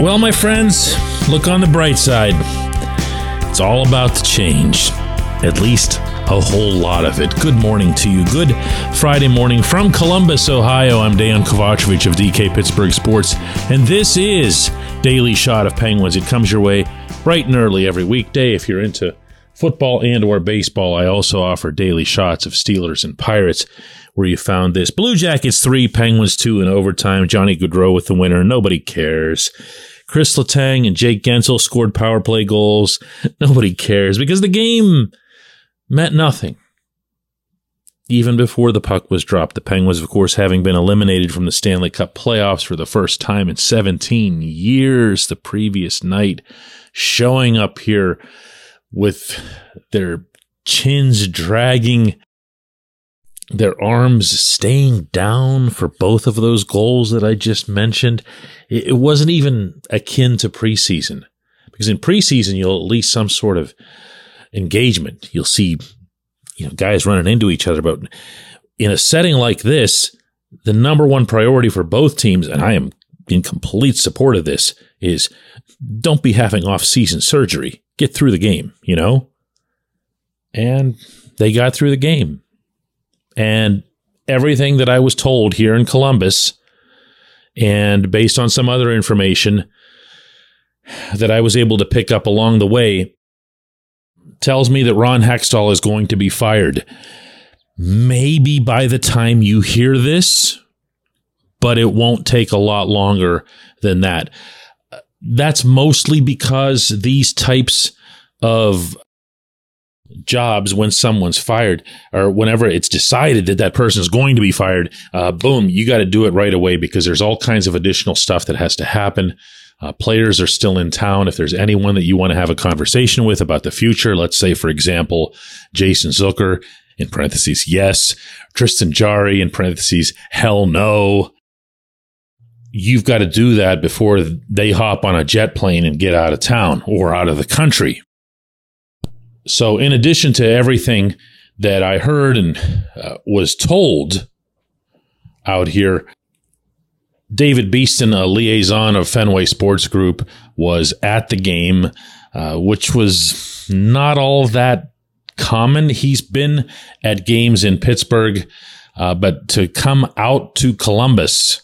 Well, my friends, look on the bright side. It's all about to change. At least a whole lot of it. Good morning to you. Good Friday morning from Columbus, Ohio. I'm Dejan Kovacevic of DK Pittsburgh Sports, and this is Daily Shot of Penguins. It comes your way bright and early every weekday if you're into football and or baseball. I also offer daily shots of Steelers and Pirates where you found this. Blue Jackets 3, Penguins 2 in overtime. Johnny Gaudreau with the winner. Nobody cares. Chris Letang and Jake Guentzel scored power play goals. Nobody cares because the game meant nothing. Even before the puck was dropped, the Penguins, of course, having been eliminated from the Stanley Cup playoffs for the first time in 17 years the previous night, showing up here with their chins dragging their arms staying down for both of those goals that I just mentioned. It wasn't even akin to preseason because in preseason, you'll at least some sort of engagement. You'll see, you know, guys running into each other. But in a setting like this, the number one priority for both teams, and I am in complete support of this, is don't be having off season surgery. Get through the game, you know? And they got through the game. And everything that I was told here in Columbus, and based on some other information that I was able to pick up along the way, tells me that Ron Hextall is going to be fired. Maybe by the time you hear this, but it won't take a lot longer than that. That's mostly because these types of jobs when someone's fired or whenever it's decided that that person is going to be fired, uh, boom, you got to do it right away because there's all kinds of additional stuff that has to happen. Uh, players are still in town. If there's anyone that you want to have a conversation with about the future, let's say, for example, Jason Zucker, in parentheses, yes, Tristan Jarry in parentheses, hell no. You've got to do that before they hop on a jet plane and get out of town or out of the country. So, in addition to everything that I heard and uh, was told out here, David Beeston, a liaison of Fenway Sports Group, was at the game, uh, which was not all that common. He's been at games in Pittsburgh, uh, but to come out to Columbus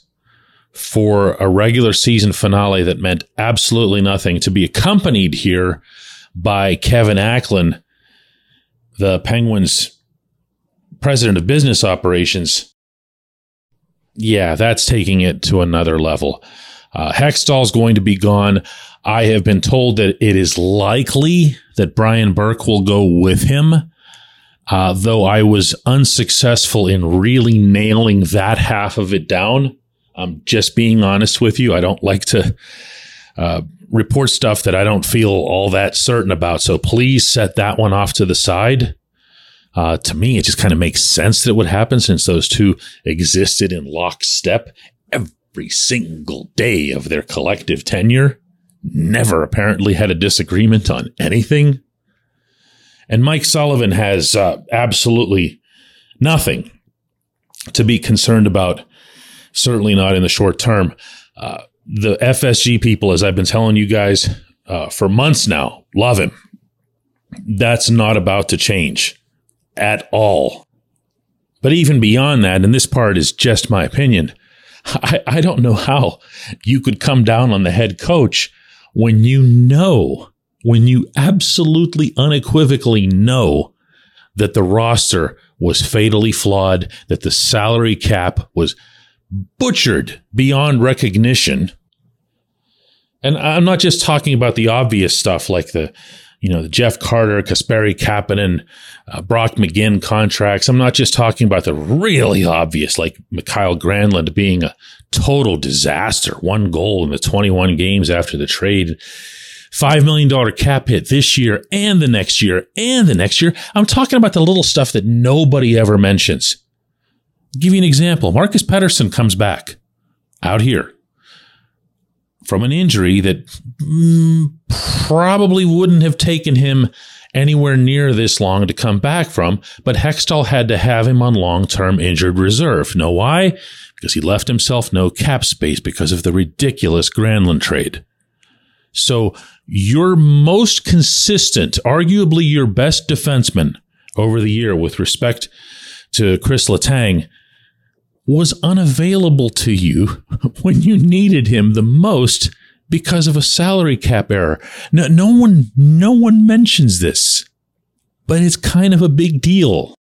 for a regular season finale that meant absolutely nothing, to be accompanied here by Kevin Acklin, the Penguins president of business operations. Yeah, that's taking it to another level. Uh, Hextall's going to be gone. I have been told that it is likely that Brian Burke will go with him, uh, though I was unsuccessful in really nailing that half of it down. I'm just being honest with you. I don't like to uh, report stuff that I don't feel all that certain about. So please set that one off to the side. Uh, to me, it just kind of makes sense that it would happen since those two existed in lockstep every single day of their collective tenure, never apparently had a disagreement on anything. And Mike Sullivan has uh, absolutely nothing to be concerned about, certainly not in the short term. Uh, the FSG people, as I've been telling you guys uh, for months now, love him. That's not about to change at all. But even beyond that, and this part is just my opinion, I, I don't know how you could come down on the head coach when you know, when you absolutely unequivocally know that the roster was fatally flawed, that the salary cap was butchered beyond recognition. And I'm not just talking about the obvious stuff like the, you know, the Jeff Carter, Kasperi Kapanen, uh, Brock McGinn contracts. I'm not just talking about the really obvious, like Mikael Granlund being a total disaster. One goal in the 21 games after the trade. $5 million cap hit this year and the next year and the next year. I'm talking about the little stuff that nobody ever mentions. I'll give you an example. Marcus Pettersson comes back out here from an injury that mm, probably wouldn't have taken him anywhere near this long to come back from, but Hextall had to have him on long term injured reserve. Know why? Because he left himself no cap space because of the ridiculous Granlund trade. So your most consistent, arguably your best defenseman over the year with respect to Chris Letang was unavailable to you when you needed him the most because of a salary cap error. No, no one, no one mentions this, but it's kind of a big deal.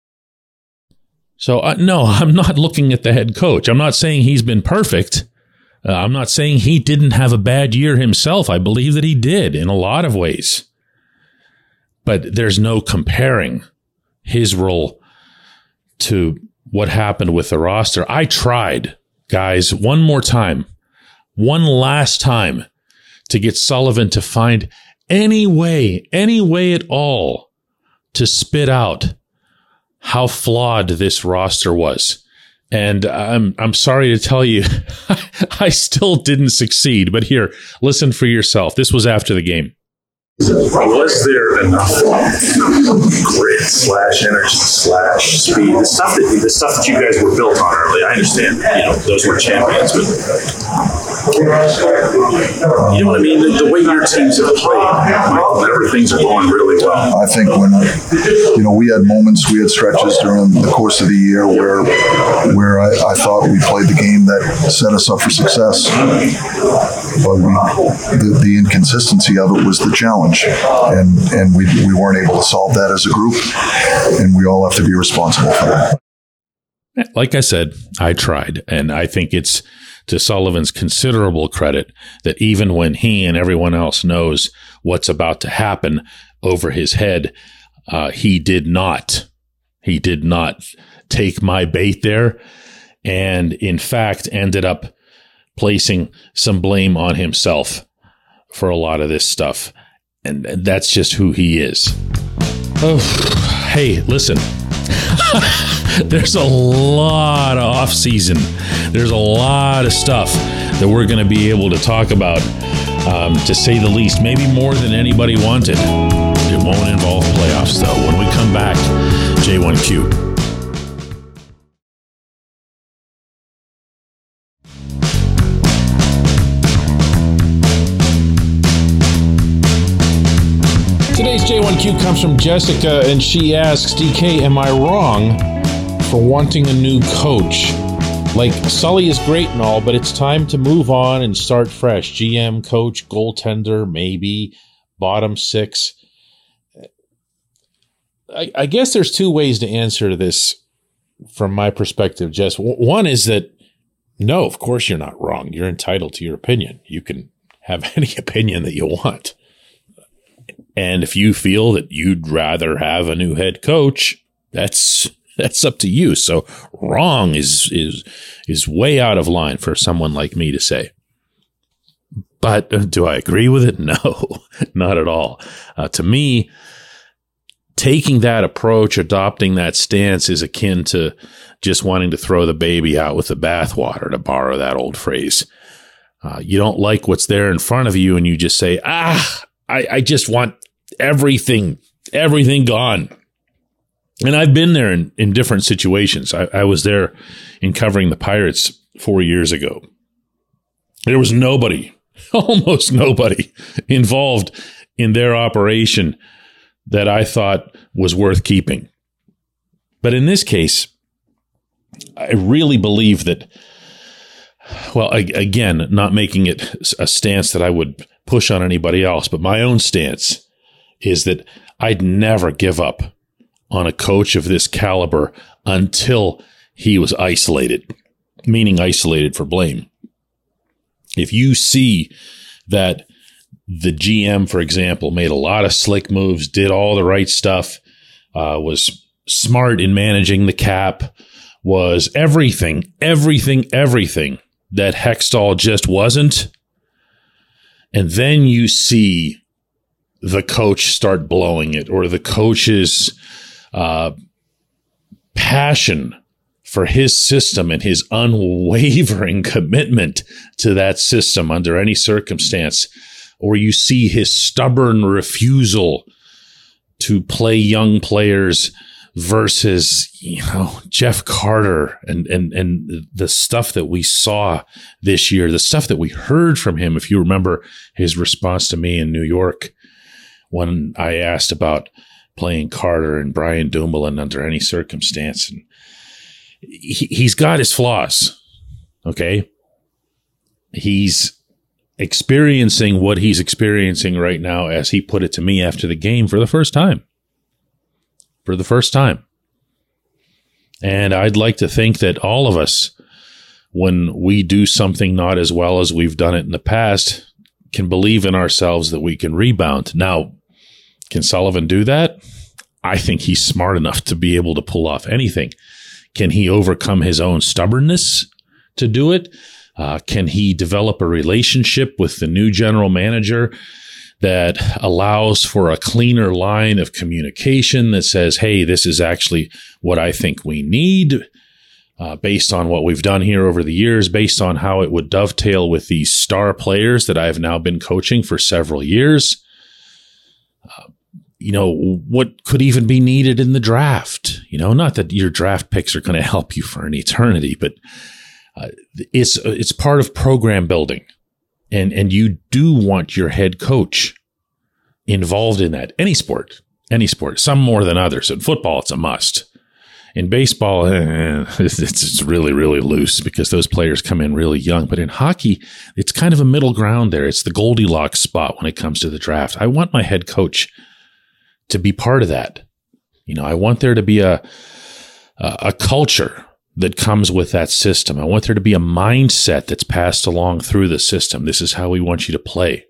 So uh, no, I'm not looking at the head coach. I'm not saying he's been perfect. Uh, I'm not saying he didn't have a bad year himself. I believe that he did in a lot of ways. But there's no comparing his role to what happened with the roster. I tried, guys, one more time, one last time to get Sullivan to find any way, any way at all to spit out how flawed this roster was. And I'm I'm sorry to tell you, I still didn't succeed. But here, listen for yourself. This was after the game. Was there enough grit slash energy slash speed, the stuff that the stuff that you guys were built on early? I understand, you know, those were champions, but you know what I mean. The, the way your teams have played, Michael, everything's going really well. I think when you know we had moments, we had stretches during the course of the year where where I, I thought we played the game that set us up for success, but we, the, the inconsistency of it was the challenge challenge, and and we we weren't able to solve that as a group, and we all have to be responsible for that. Like I said, I tried, and I think it's to Sullivan's considerable credit that even when he and everyone else knows what's about to happen over his head, uh, he did not. He did not take my bait there, and in fact ended up placing some blame on himself for a lot of this stuff and that's just who he is. Oh, hey, listen. There's a lot of off season. There's a lot of stuff that we're going to be able to talk about, um, to say the least. Maybe more than anybody wanted. It won't involve playoffs, though. When we come back, J1Q. J1Q comes from Jessica, and she asks, DK, am I wrong for wanting a new coach? Like, Sully is great and all, but it's time to move on and start fresh. GM, coach, goaltender, maybe, bottom six. I, I guess there's two ways to answer this from my perspective, Jess. One is that, no, of course you're not wrong. You're entitled to your opinion. You can have any opinion that you want. And if you feel that you'd rather have a new head coach, that's that's up to you. So wrong is is is way out of line for someone like me to say. But uh, do I agree with it? No, not at all. Uh, to me, taking that approach, adopting that stance is akin to just wanting to throw the baby out with the bathwater, to borrow that old phrase. Uh, you don't like what's there in front of you, and you just say, "Ah, I, I just want everything, everything gone. And I've been there in, in different situations. I, I was there in covering the Pirates four years ago. There was nobody, almost nobody involved in their operation that I thought was worth keeping. But in this case, I really believe that, well, again, not making it a stance that I would push on anybody else, but my own stance is that I'd never give up on a coach of this caliber until he was isolated, meaning isolated for blame. If you see that the GM, for example, made a lot of slick moves, did all the right stuff, uh, was smart in managing the cap, was everything, everything, everything that Hextall just wasn't. And then you see the coach start blowing it or the coach's uh, passion for his system and his unwavering commitment to that system under any circumstance, or you see his stubborn refusal to play young players versus you know Jeff Carter and and and the stuff that we saw this year, the stuff that we heard from him. If you remember his response to me in New York when I asked about playing Carter and Brian Dumoulin under any circumstance, and he, he's got his flaws. Okay, he's experiencing what he's experiencing right now, as he put it to me after the game for the first time for the first time. And I'd like to think that all of us, when we do something not as well as we've done it in the past, can believe in ourselves that we can rebound. Now, can Sullivan do that? I think he's smart enough to be able to pull off anything. Can he overcome his own stubbornness to do it? Uh, can he develop a relationship with the new general manager that allows for a cleaner line of communication that says, hey, this is actually what I think we need. Uh, based on what we've done here over the years, based on how it would dovetail with these star players that I've now been coaching for several years. Uh, you know, what could even be needed in the draft? You know, not that your draft picks are going to help you for an eternity, but uh, it's it's part of program building. And and you do want your head coach involved in that. Any sport any sport some more than others. In football it's a must. In baseball eh, it's, it's really really loose because those players come in really young. But in hockey it's kind of a middle ground there. It's the goldilocks spot when it comes to the draft. I want my head coach to be part of that you know i want there to be a a, culture that comes with that system. I want there to be a mindset that's passed along through the system. This is how we want you to play.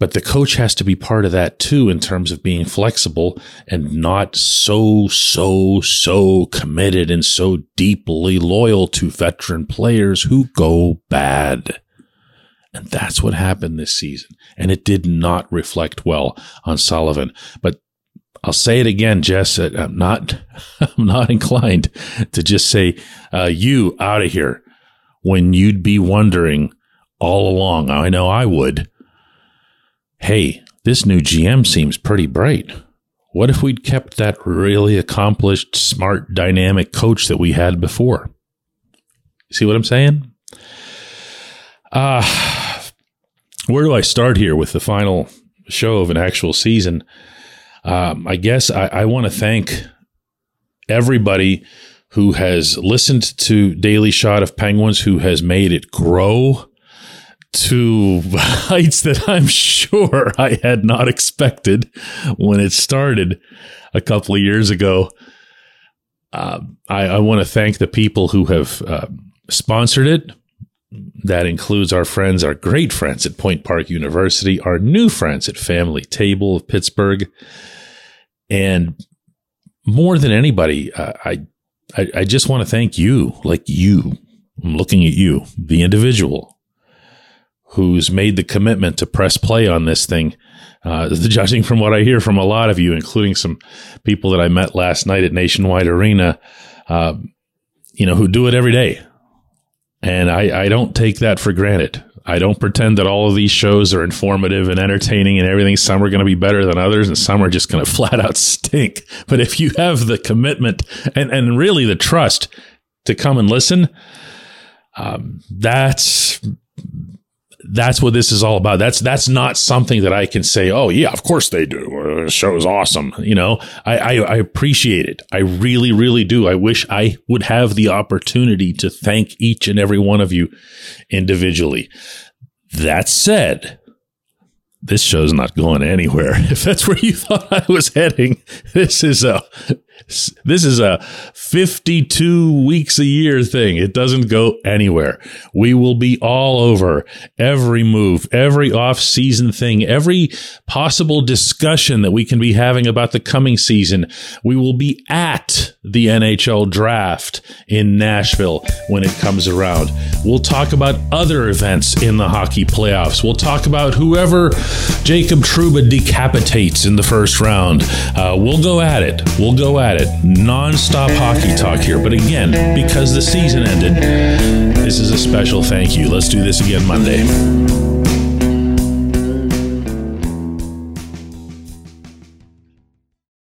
But the coach has to be part of that too, in terms of being flexible and not so, so, so committed and so deeply loyal to veteran players who go bad. And that's what happened this season. And it did not reflect well on Sullivan. But I'll say it again, Jess. I'm not, I'm not inclined to just say, uh, you out of here when you'd be wondering all along. I know I would. Hey, this new GM seems pretty bright. What if we'd kept that really accomplished, smart, dynamic coach that we had before? See what I'm saying? Uh, where do I start here with the final show of an actual season? um, I guess I, I want to thank everybody who has listened to Daily Shot of Penguins, who has made it grow to heights that I'm sure I had not expected when it started a couple of years ago. Uh, I, I want to thank the people who have uh, sponsored it. That includes our friends, our great friends at Point Park University, our new friends at Family Table of Pittsburgh, and more than anybody, uh, I, I, I just want to thank you, like you. I'm looking at you, the individual who's made the commitment to press play on this thing. Uh, judging from what I hear from a lot of you, including some people that I met last night at Nationwide Arena, uh, you know, who do it every day. And I, I don't take that for granted. I don't pretend that all of these shows are informative and entertaining and everything. Some are going to be better than others and some are just going to flat out stink. But if you have the commitment and, and really the trust to come and listen, um, that's that's what this is all about. That's that's not something that I can say. Oh yeah, of course they do. Uh, the show is awesome. You know, I, I, I appreciate it. I really really do. I wish I would have the opportunity to thank each and every one of you individually. That said, this show's not going anywhere. If that's where you thought I was heading, this is a this is a 52 weeks a year thing. It doesn't go anywhere. We will be all over every move, every off-season thing, every possible discussion that we can be having about the coming season. We will be at the NHL draft in Nashville when it comes around. We'll talk about other events in the hockey playoffs. We'll talk about whoever Jacob Trouba decapitates in the first round. Uh, we'll go at it. We'll go at it. Non-stop hockey talk here. But again, because the season ended, this is a special thank you. Let's do this again Monday.